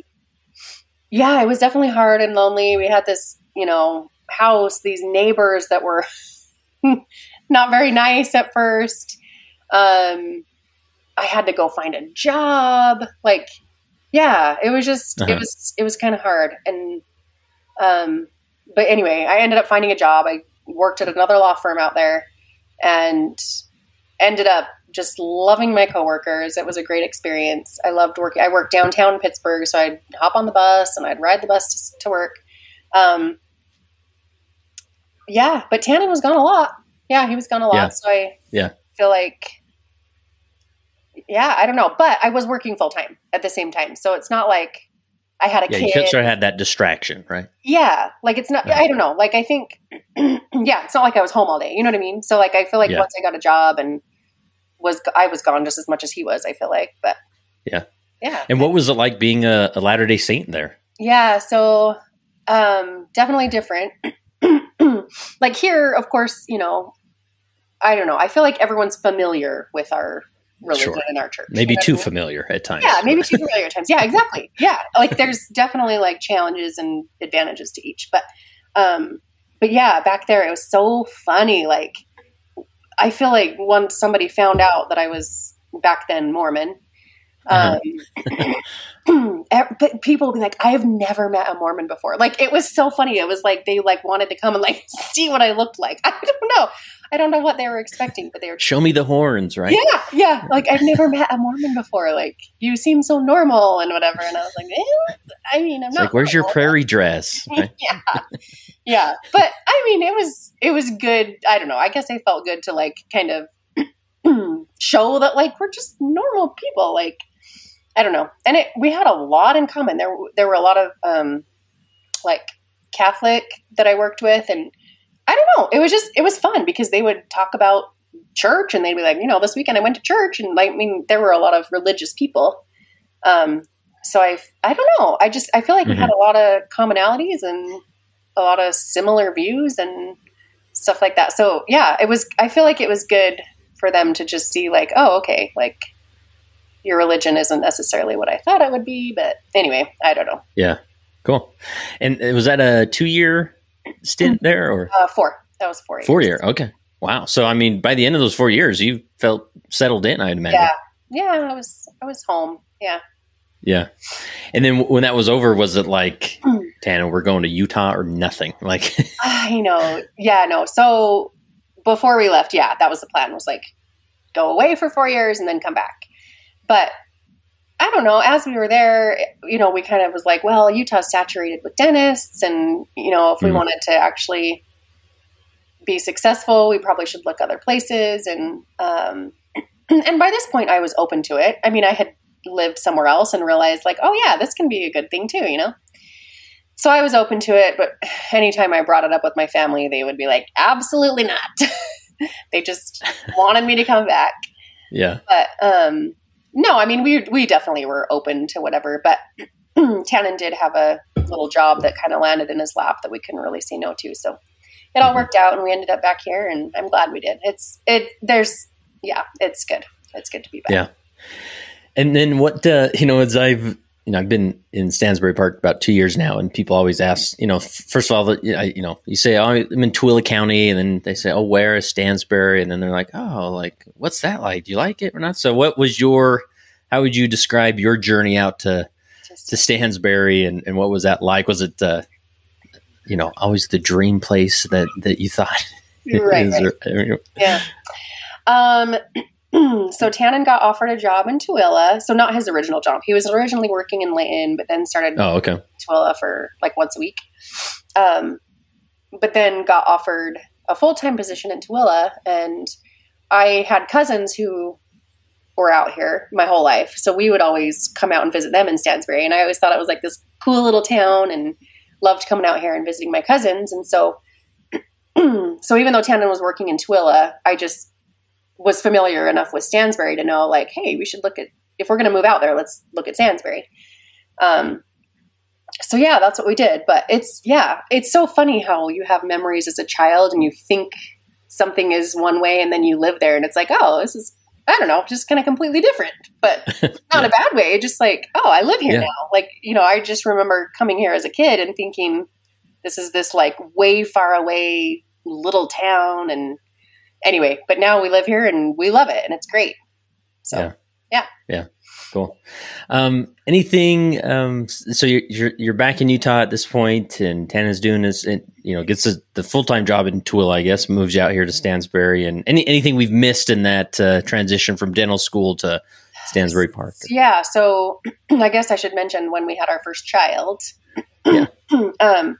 Speaker 2: yeah, it was definitely hard and lonely. We had this, you know, house, these neighbors that were not very nice at first. Um, I had to go find a job. Like, yeah, it was just,
Speaker 1: Uh-huh.
Speaker 2: it was, it was kind of hard. And, um, but anyway, I ended up finding a job. I worked at another law firm out there and ended up just loving my coworkers. It was a great experience. I loved working. I worked downtown Pittsburgh, so I'd hop on the bus and I'd ride the bus to, to work. Um, yeah, but Tannen was gone a lot. Yeah, he was gone a lot.
Speaker 1: Yeah.
Speaker 2: So I
Speaker 1: Yeah.
Speaker 2: feel like, yeah, I don't know. But I was working full time at the same time, so it's not like I had a
Speaker 1: yeah, you
Speaker 2: kid.
Speaker 1: sort of had that distraction, right?
Speaker 2: Yeah, like it's not.
Speaker 1: Yeah.
Speaker 2: I don't know. Like I think, yeah, it's not like I was home all day. You know what I mean? So like I feel like
Speaker 1: Yeah.
Speaker 2: once I got a job and was I was gone just as much as he was. I feel like, but
Speaker 1: Yeah.
Speaker 2: yeah,
Speaker 1: And what was it like being a, a Latter Day Saint there?
Speaker 2: yeah. So um, definitely different. like here, of course, you know, I don't know. I feel like everyone's familiar with our religion
Speaker 1: Sure.
Speaker 2: and our church.
Speaker 1: Maybe
Speaker 2: You know what I
Speaker 1: too
Speaker 2: mean?
Speaker 1: familiar at times.
Speaker 2: Yeah, maybe too familiar at times. Yeah, exactly. Yeah, like there's definitely like challenges and advantages to each, but um, but yeah, back there it was so funny. Like I feel like once somebody found out that I was back then Mormon, um, but people be like, "I have never met a Mormon before." Like it was so funny. It was like they like wanted to come and like see what I looked like. I don't know. I don't know what they were expecting, but they were
Speaker 1: Show me the horns, right?
Speaker 2: yeah, yeah. Like I've never met a Mormon before. Like you seem so normal and whatever. And I was like, eh, I mean, I'm
Speaker 1: It's
Speaker 2: not.
Speaker 1: like, where's your prairie dress? Right?
Speaker 2: yeah, yeah. But I mean, it was it was good. I don't know. I guess I felt good to like kind of show that like we're just normal people. Like I don't know. And it we had a lot in common. There there were a lot of um like Catholic that I worked with, and I don't know. It was just it was fun because they would talk about church and they'd be like, you know, this weekend I went to church and like I mean there were a lot of religious people. Um so I I don't know. I just I feel like we had a lot of commonalities and a lot of similar views and stuff like that. So yeah, it was I feel like it was good for them to just see like, oh, okay, like your religion isn't necessarily what I thought it would be, but anyway, I don't know.
Speaker 1: Yeah. Cool. And uh, was that a two year stint there or
Speaker 2: Uh, four. That was four. years.
Speaker 1: four year? Okay. Wow. So, I mean, by the end of those four years, you felt settled in, I'd imagine.
Speaker 2: Yeah. Yeah, I was I was home. Yeah.
Speaker 1: Yeah. And then when that was over, was it like. Tannen, we're going to Utah or nothing? Like,
Speaker 2: I know. Yeah, no. So before we left, yeah, that was the plan. Was like go away for four years and then come back. But I don't know. As we were there, you know, we kind of was like, well, Utah's saturated with dentists, and you know, if we
Speaker 1: Mhm.
Speaker 2: wanted to actually be successful, we probably should look other places. And um, and by this point, I was open to it. I mean, I had lived somewhere else and realized, like, oh yeah, this can be a good thing too, you know. So I was open to it, but anytime I brought it up with my family, they would be like, absolutely not. they just wanted me to come back.
Speaker 1: yeah.
Speaker 2: But um, no, I mean, we we definitely were open to whatever. But Tannen did have a little job that kind of landed in his lap that we couldn't really say no to. So it all worked out, and we ended up back here, and I'm glad we did. It's it. There's yeah, it's good. It's good to be back.
Speaker 1: Yeah. And then what, uh, you know, as I've you know, I've been in Stansbury Park about two years now, and people always ask, you know, first of all, you know, you say, oh, I'm in Tooele County, and then they say, oh, where is Stansbury? And then they're like, oh, like, what's that like? Do you like it or not? So, what was your, how would you describe your journey out to, to Stansbury, and, and what was that like? Was it, uh, you know, always the dream place that, that you thought?
Speaker 2: Right. right. There, yeah. Um, so Tannen got offered a job in Tooele. So not his original job. He was originally working in Lytton, but then started
Speaker 1: oh, okay.
Speaker 2: Tooele for like once a week. Um, but then got offered a full time position in Tooele, and I had cousins who were out here my whole life, so we would always come out and visit them in Stansbury, and I always thought it was like this cool little town, and loved coming out here and visiting my cousins, and so. so even though Tannen was working in Tooele, I just was familiar enough with Stansbury to know like, hey, we should look at if we're going to move out there, let's look at Stansbury. Um, so yeah, that's what we did. But it's yeah, it's so funny how you have memories as a child and you think something is one way and then you live there and it's like, oh, this is I don't know, just kind of completely different, but not yeah. a bad way. Just like, oh, I live here yeah. now. Like, you know, I just remember coming here as a kid and thinking this is this like way far away little town and anyway, but now we live here and we love it and it's great. So yeah. Yeah.
Speaker 1: Yeah. Cool. Um, anything, um, so you're, you're, you're, back in Utah at this point and Tannen's doing this, and, you know, gets a, the full-time job in Tooele, I guess, moves you out here to Stansbury and any, anything we've missed in that, uh, transition from dental school to Stansbury Park.
Speaker 2: Yeah. So I guess I should mention when we had our first child. Yeah. um,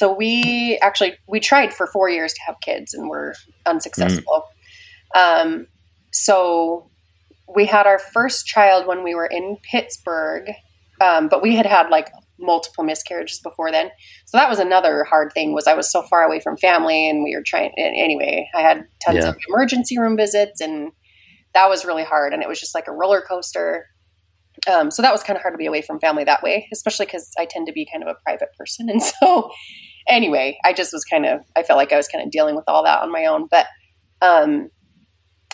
Speaker 2: so we actually we tried for four years to have kids and were unsuccessful. Mm. Um, so we had our first child when we were in Pittsburgh, um, but we had had like multiple miscarriages before then. So that was another hard thing was I was so far away from family and we were trying anyway, I had tons yeah. of emergency room visits and that was really hard and it was just like a roller coaster. Um, so that was kind of hard to be away from family that way, especially because I tend to be kind of a private person. And so anyway, I just was kind of, I felt like I was kind of dealing with all that on my own. But um,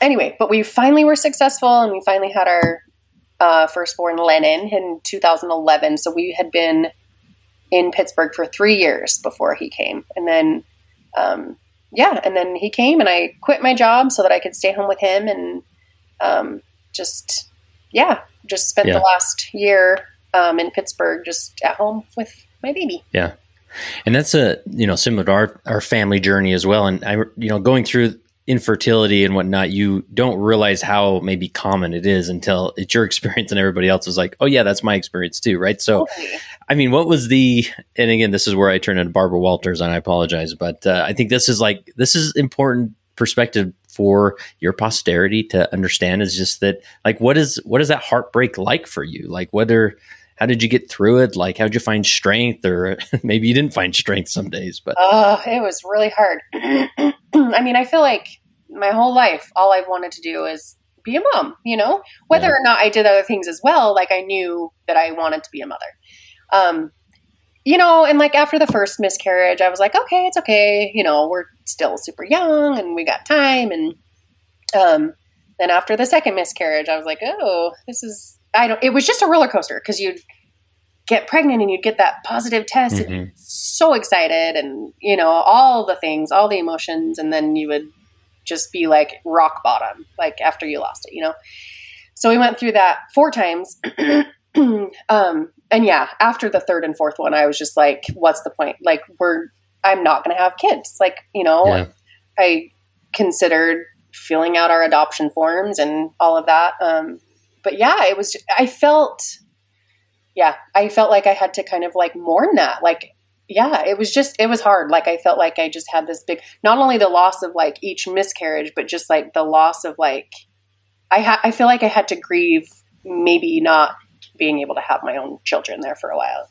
Speaker 2: anyway, but we finally were successful and we finally had our uh, firstborn Lennon in 2011. So we had been in Pittsburgh for three years before he came. And then, um, yeah, and then he came and I quit my job so that I could stay home with him and um, just, yeah, just spent yeah. the last year um, in Pittsburgh just at home with my baby.
Speaker 1: Yeah and that's a you know similar to our our family journey as well. And I you know going through infertility and whatnot, you don't realize how maybe common it is until it's your experience and everybody else is like, oh yeah, that's my experience too, right? So, I mean, what was the? And again, this is where I turn into Barbara Walters, and I apologize, but uh, I think this is like this is important perspective for your posterity to understand is just that like what is what is that heartbreak like for you like whether how did you get through it? Like, how'd you find strength, or maybe you didn't find strength some days? But
Speaker 2: uh, it was really hard. I mean, I feel like my whole life, all I've wanted to do is be a mom. You know, whether yeah. or not I did other things as well, like I knew that I wanted to be a mother. Um, you know, and like after the first miscarriage, I was like, okay, it's okay. You know, we're still super young and we got time. And um, then after the second miscarriage, I was like, oh, this is I don't. It was just a roller coaster because you'd get pregnant and you'd get that positive test, mm-hmm. so excited, and you know all the things, all the emotions, and then you would just be like rock bottom, like after you lost it, you know. So we went through that four times. um, and yeah, after the third and fourth one, I was just like, what's the point? Like, we're, I'm not going to have kids. Like, you know, yeah. I considered filling out our adoption forms and all of that. Um, but yeah, it was, I felt, yeah, I felt like I had to kind of like mourn that. Like, yeah, it was just, it was hard. Like, I felt like I just had this big, not only the loss of like each miscarriage, but just like the loss of like, I ha- I feel like I had to grieve maybe not being able to have my own children there for a while.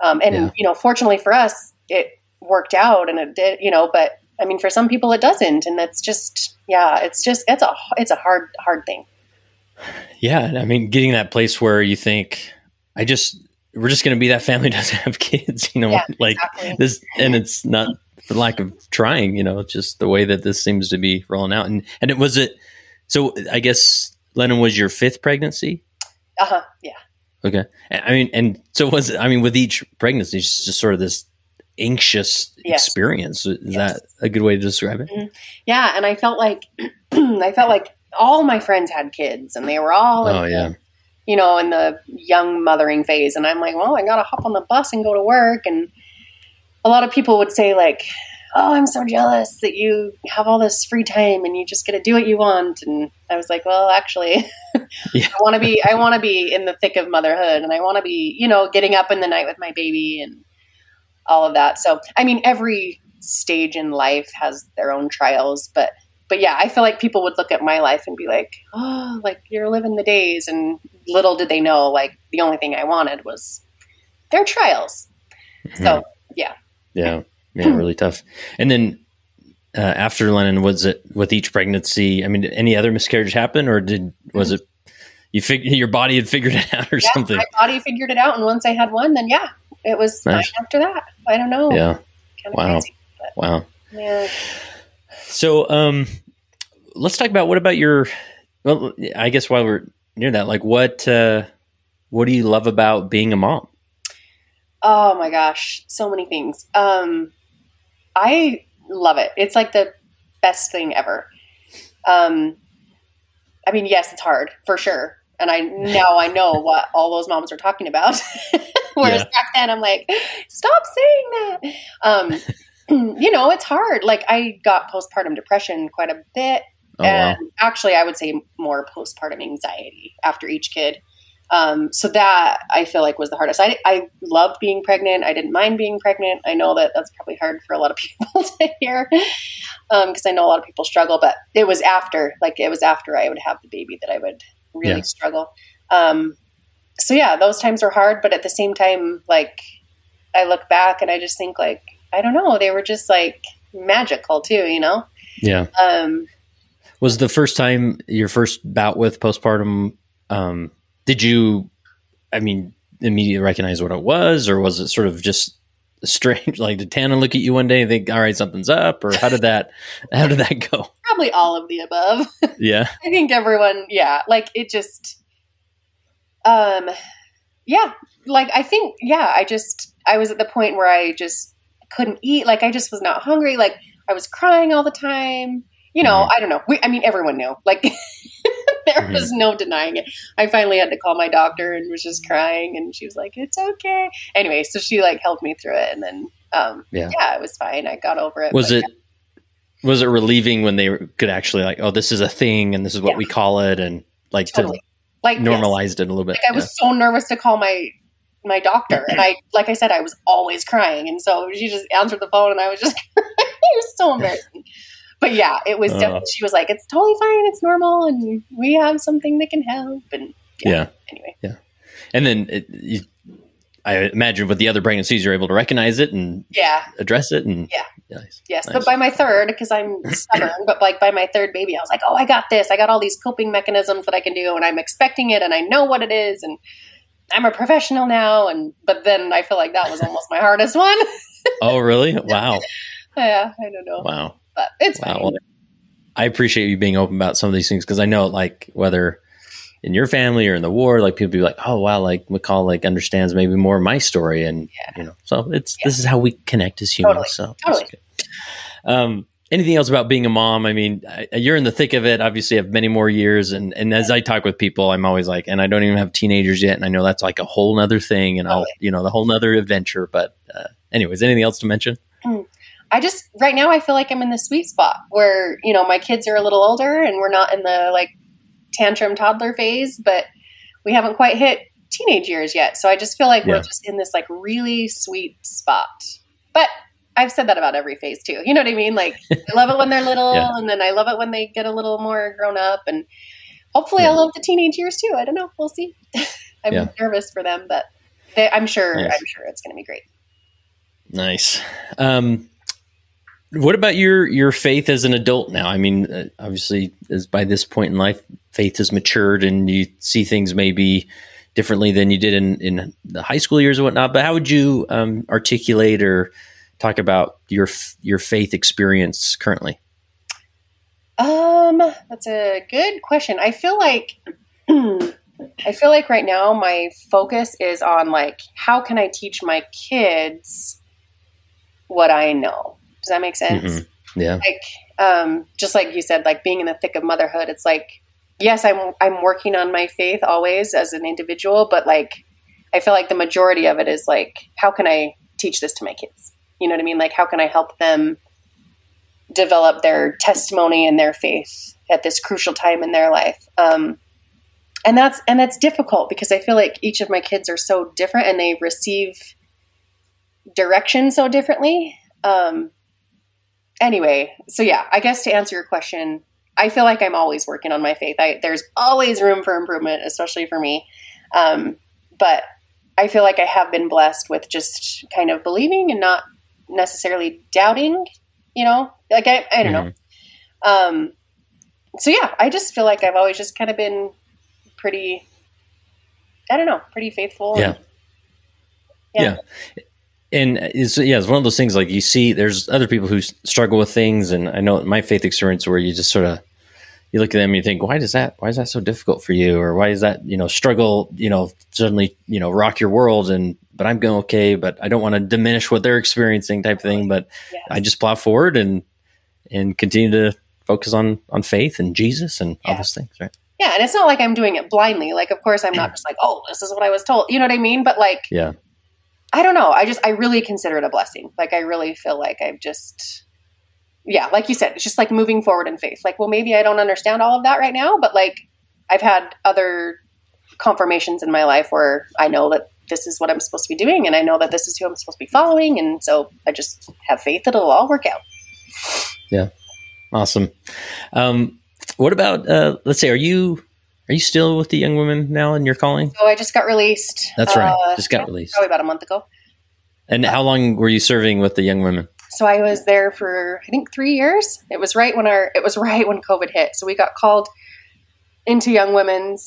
Speaker 2: Um, and yeah. you know, fortunately for us, it worked out and it did, you know, but I mean, for some people it doesn't. And that's just, yeah, it's just, it's a, it's a hard, hard thing.
Speaker 1: Yeah, I mean, getting that place where you think, I just we're just going to be that family doesn't have kids, you know, yeah, like exactly. this, and it's not for lack of trying, you know, just the way that this seems to be rolling out, and and it was it. So I guess Lennon was your fifth pregnancy.
Speaker 2: Uh huh. Yeah.
Speaker 1: Okay. I mean, and so was it, I mean, with each pregnancy, it's just sort of this anxious yes. experience. Is yes. that a good way to describe it? Mm-hmm.
Speaker 2: Yeah. And I felt like, I felt like all my friends had kids and they were all,
Speaker 1: oh, yeah.
Speaker 2: you know, in the young mothering phase. And I'm like, well, I got to hop on the bus and go to work. And a lot of people would say, like, oh, I'm so jealous that you have all this free time and you just get to do what you want. And I was like, well, actually, yeah. I want to be, I want to be in the thick of motherhood and I want to be, you know, getting up in the night with my baby and all of that. So, I mean, every stage in life has their own trials, but, but yeah, I feel like people would look at my life and be like, oh, like you're living the days. And little did they know, like the only thing I wanted was their trials. Mm-hmm. So, yeah.
Speaker 1: Yeah yeah, really tough. And then uh, after Lennon, was it with each pregnancy? I mean, any other miscarriage happen, or did was it you fig- your body had figured it out, or
Speaker 2: yeah,
Speaker 1: something?
Speaker 2: My body figured it out, and once I had one, then yeah, it was nice. after that. I don't know.
Speaker 1: Yeah. Kind of wow. Crazy, wow.
Speaker 2: Yeah.
Speaker 1: So, um, let's talk about what about your. Well, I guess while we're near that, like what uh, what do you love about being a mom?
Speaker 2: Oh my gosh, so many things. Um, I love it. It's like the best thing ever. Um, I mean, yes, it's hard for sure. And I now I know what all those moms are talking about. Whereas yeah. back then I'm like, stop saying that. Um, you know, it's hard. Like I got postpartum depression quite a bit. Oh, and wow. actually I would say more postpartum anxiety after each kid. Um, so that I feel like was the hardest. I, I loved being pregnant. I didn't mind being pregnant. I know that that's probably hard for a lot of people to hear because um, I know a lot of people struggle. But it was after, like it was after I would have the baby that I would really yeah. struggle. Um, so yeah, those times were hard. But at the same time, like I look back and I just think like I don't know, they were just like magical too. You know?
Speaker 1: Yeah.
Speaker 2: Um,
Speaker 1: was the first time your first bout with postpartum? Um, did you, I mean, immediately recognize what it was, or was it sort of just strange? Like, did Tannen look at you one day and think, "All right, something's up," or how did that, how did that go?
Speaker 2: Probably all of the above.
Speaker 1: Yeah,
Speaker 2: I think everyone, yeah, like it just, um, yeah, like I think, yeah, I just, I was at the point where I just couldn't eat. Like, I just was not hungry. Like, I was crying all the time. You know, mm-hmm. I don't know. We, I mean, everyone knew. Like. there mm-hmm. was no denying it. I finally had to call my doctor and was just crying, and she was like, "It's okay." Anyway, so she like helped me through it, and then um, yeah, yeah, it was fine. I got over it.
Speaker 1: Was it? Yeah. Was it relieving when they could actually like, oh, this is a thing, and this is what yeah. we call it, and like totally. to like normalized yes. it a little bit.
Speaker 2: Like I was so nervous to call my my doctor, and I, like I said, I was always crying, and so she just answered the phone, and I was just, it was so embarrassing but yeah, it was uh. definitely, she was like, it's totally fine. It's normal. And we have something that can help. And yeah. yeah. Anyway.
Speaker 1: Yeah. And then it, you, I imagine with the other pregnancies, you're able to recognize it and
Speaker 2: yeah,
Speaker 1: address it. And
Speaker 2: yeah. Nice. Yes. Nice. But by my third, because I'm stubborn, but like by my third baby, I was like, oh, I got this. I got all these coping mechanisms that I can do and I'm expecting it and I know what it is. And I'm a professional now. And, but then I feel like that was almost my hardest one.
Speaker 1: oh, really? Wow.
Speaker 2: yeah. I don't know.
Speaker 1: Wow
Speaker 2: but it's wow. Well,
Speaker 1: I appreciate you being open about some of these things because I know, like, whether in your family or in the war, like people be like, "Oh wow, like McCall like understands maybe more of my story," and yeah. you know, so it's yeah. this is how we connect as humans. Totally. So,
Speaker 2: totally.
Speaker 1: Um, anything else about being a mom? I mean, I, you're in the thick of it. Obviously, have many more years, and and as I talk with people, I'm always like, and I don't even have teenagers yet, and I know that's like a whole nother thing, and I'll you know the whole nother adventure. But uh, anyways, anything else to mention?
Speaker 2: Mm. I just right now I feel like I'm in the sweet spot where you know my kids are a little older and we're not in the like tantrum toddler phase, but we haven't quite hit teenage years yet. So I just feel like yeah. we're just in this like really sweet spot. But I've said that about every phase too. You know what I mean? Like I love it when they're little, yeah. and then I love it when they get a little more grown up, and hopefully yeah. I love the teenage years too. I don't know. We'll see. I'm nervous for them, but they, I'm sure. I'm sure it's going to be great.
Speaker 1: Nice. Um, what about your your faith as an adult now? I mean, uh, obviously, as by this point in life, faith has matured, and you see things maybe differently than you did in in the high school years or whatnot. But how would you um, articulate or talk about your your faith experience currently?
Speaker 2: Um, that's a good question. I feel like I feel like right now my focus is on like how can I teach my kids what I know. Does that make sense?
Speaker 1: Mm-hmm. Yeah.
Speaker 2: Like um, just like you said, like being in the thick of motherhood, it's like yes, I'm I'm working on my faith always as an individual, but like I feel like the majority of it is like how can I teach this to my kids? You know what I mean? Like how can I help them develop their testimony and their faith at this crucial time in their life? Um, and that's and that's difficult because I feel like each of my kids are so different and they receive direction so differently. Um, anyway, so yeah, I guess to answer your question, I feel like I'm always working on my faith. I, there's always room for improvement, especially for me. Um, but I feel like I have been blessed with just kind of believing and not necessarily doubting, you know, like I, I don't mm-hmm. know. Um, so yeah, I just feel like I've always just kind of been pretty, I don't know, pretty faithful.
Speaker 1: Yeah. And, yeah. yeah and it's yeah, it's one of those things like you see. There's other people who struggle with things, and I know my faith experience where you just sort of you look at them and you think, why does that? Why is that so difficult for you? Or why is that you know struggle? You know, suddenly you know rock your world, and but I'm going okay, but I don't want to diminish what they're experiencing, type thing. But yes. I just plow forward and and continue to focus on on faith and Jesus and yeah. all those things, right?
Speaker 2: Yeah, and it's not like I'm doing it blindly. Like, of course, I'm not just like, oh, this is what I was told. You know what I mean? But like,
Speaker 1: yeah,
Speaker 2: I don't know. I just, I really consider it a blessing. Like, I really feel like I've just, yeah, like you said, it's just like moving forward in faith. Like, well, maybe I don't understand all of that right now, but like, I've had other confirmations in my life where I know that this is what I'm supposed to be doing and I know that this is who I'm supposed to be following. And so I just have faith that it'll all work out.
Speaker 1: Yeah. Awesome. Um, what about, uh, let's say, are you are you still with the young women now in your calling?
Speaker 2: So I just got released.
Speaker 1: That's right. Uh, just got released.
Speaker 2: Probably about a month ago.
Speaker 1: And how long were you serving with the young women?
Speaker 2: So I was there for I think three years. It was right when our it was right when COVID hit. So we got called into young women's,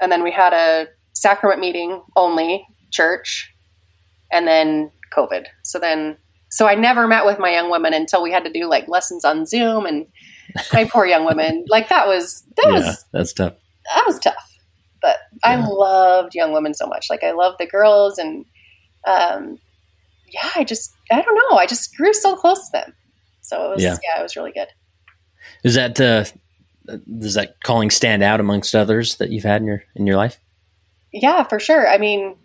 Speaker 2: and then we had a sacrament meeting only church, and then COVID. So then so I never met with my young women until we had to do like lessons on Zoom and my poor young women. Like that was that yeah, was
Speaker 1: that's tough
Speaker 2: that was tough. But yeah. I loved Young Women so much. Like I love the girls and um, yeah, I just I don't know. I just grew so close to them. So it was yeah, yeah it was really good.
Speaker 1: Is that uh, does that calling stand out amongst others that you've had in your in your life?
Speaker 2: Yeah, for sure. I mean,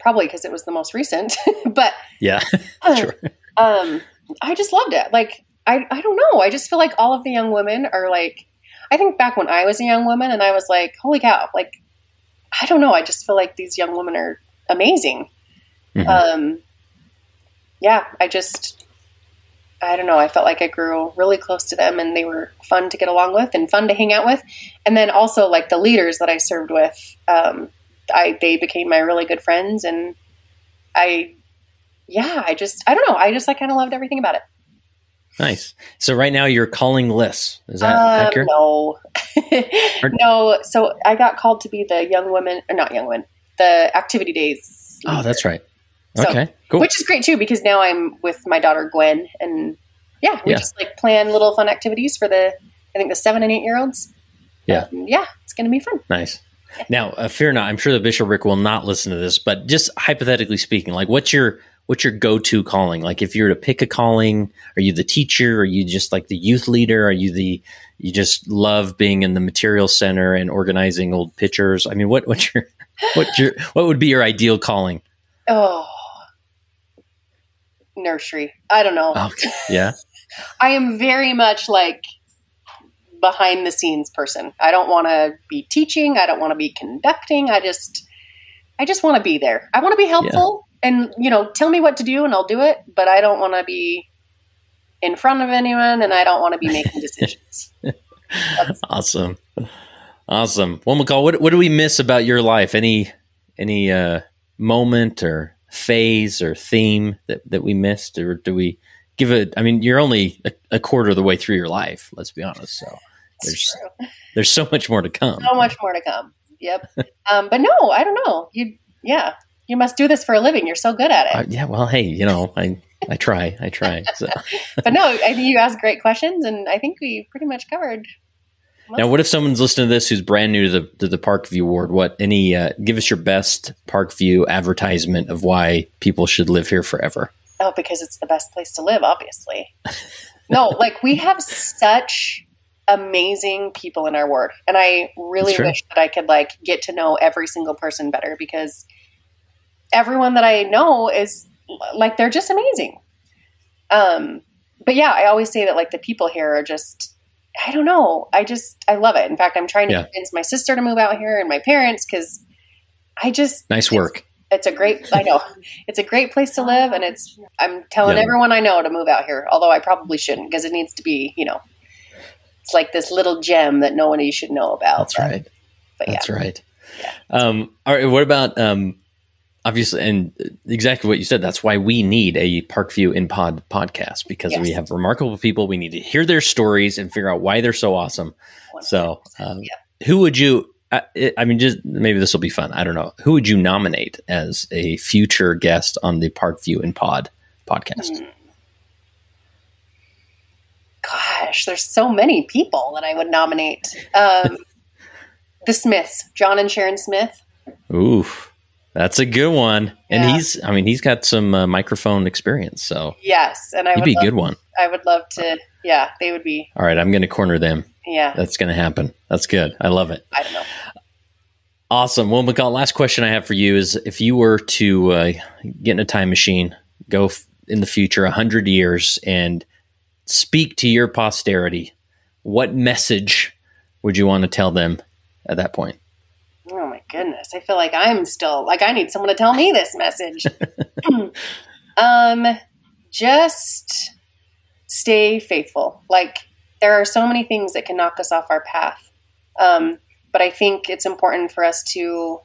Speaker 2: probably because it was the most recent, but
Speaker 1: yeah,
Speaker 2: sure. um, I just loved it. Like I I don't know. I just feel like all of the young women are like I think back when I was a young woman and I was like, holy cow, like, I don't know. I just feel like these young women are amazing. Mm-hmm. Um, yeah, I just, I don't know. I felt like I grew really close to them and they were fun to get along with and fun to hang out with. And then also like the leaders that I served with, um, I, they became my really good friends and I, yeah, I just, I don't know. I just, I kind of loved everything about it.
Speaker 1: Nice. So right now you're calling lists. Is that
Speaker 2: uh, accurate? No. no. So I got called to be the young women, or not young women, the activity days.
Speaker 1: Leader. Oh, that's right. Okay, cool.
Speaker 2: Which is great too because now I'm with my daughter Gwen, and yeah, we yeah. just like plan little fun activities for the I think the seven and eight year olds.
Speaker 1: Yeah,
Speaker 2: um, yeah, it's going to be fun.
Speaker 1: Nice. Now, uh, fear not. I'm sure the bishopric will not listen to this, but just hypothetically speaking, like, what's your what's your go-to calling? Like if you were to pick a calling, are you the teacher? Are you just like the youth leader? Are you the you just love being in the material center and organizing old pictures? I mean, what what's your what your what would be your ideal calling?
Speaker 2: Oh, nursery. I don't know.
Speaker 1: Okay. Yeah.
Speaker 2: I am very much like behind the scenes person. I don't want to be teaching. I don't want to be conducting. I just I just want to be there. I want to be helpful and you know, tell me what to do and I'll do it, but I don't want to be in front of anyone and I don't want to be making decisions.
Speaker 1: awesome. Awesome. Well, McCall, what, what do we miss about your life? Any, any, uh, moment or phase or theme that, that we missed or do we give it? I mean, you're only a, a quarter of the way through your life. Let's be honest. So there's, there's so much more to come.
Speaker 2: So much more to come. Yep. um, but no, I don't know. You, yeah, you must do this for a living. You're so good at it. Uh,
Speaker 1: yeah. Well, hey, you know, I, I try, I try. So.
Speaker 2: but no, I think you asked great questions and I think we pretty much covered
Speaker 1: now, what if someone's listening to this who's brand new to the to the Parkview Ward? What any uh, give us your best Parkview advertisement of why people should live here forever?
Speaker 2: Oh, because it's the best place to live, obviously. no, like we have such amazing people in our ward, and I really wish that I could like get to know every single person better because everyone that I know is like they're just amazing. Um, but yeah, I always say that like the people here are just I don't know. I just I love it. In fact, I'm trying to yeah. convince my sister to move out here and my parents because I just
Speaker 1: nice work.
Speaker 2: It's, it's, a great I know it's a great place to live, and it's I'm telling yeah. everyone I know to move out here. Although I probably shouldn't because it needs to be you know it's like this little gem that no one you should know about.
Speaker 1: That's but, right. But That's right. Yeah. Um, all right. What about um, obviously and exactly what you said that's why we need a parkview in pod podcast because yes. we have remarkable people we need to hear their stories and figure out why they're so awesome 100%. so um, yeah. who would you I, I, mean just maybe this will be fun i don't know who would you nominate as a future guest on the parkview in pod podcast mm.
Speaker 2: Gosh there's so many people that i would nominate um, the smiths john and sharon smith
Speaker 1: oof that's a good one. And yeah. he's, I mean, he's got some uh, microphone experience. So,
Speaker 2: yes. And I
Speaker 1: he'd
Speaker 2: be
Speaker 1: a good one.
Speaker 2: I would love to, yeah, they would be.
Speaker 1: All right. I'm going to corner them.
Speaker 2: Yeah.
Speaker 1: That's going to happen. That's good. I love it.
Speaker 2: I don't know.
Speaker 1: Awesome. Well, McCall, last question I have for you is if you were to uh, get in a time machine, go f- in the future 100 years and speak to your posterity, what message would you want to tell them at that point?
Speaker 2: oh my goodness, I feel like I'm still like I need someone to tell me this message. um, just stay faithful. Like there are so many things that can knock us off our path. Um, but I think it's important for us to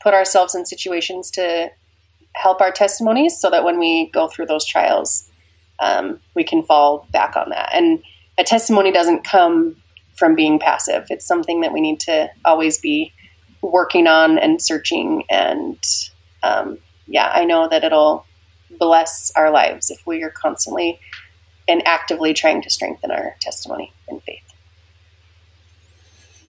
Speaker 2: put ourselves in situations to help our testimonies so that when we go through those trials, um, we can fall back on that. And a testimony doesn't come from being passive. It's something that we need to always be working on and searching. And um, yeah, I know that it'll bless our lives if we are constantly and actively trying to strengthen our testimony and faith.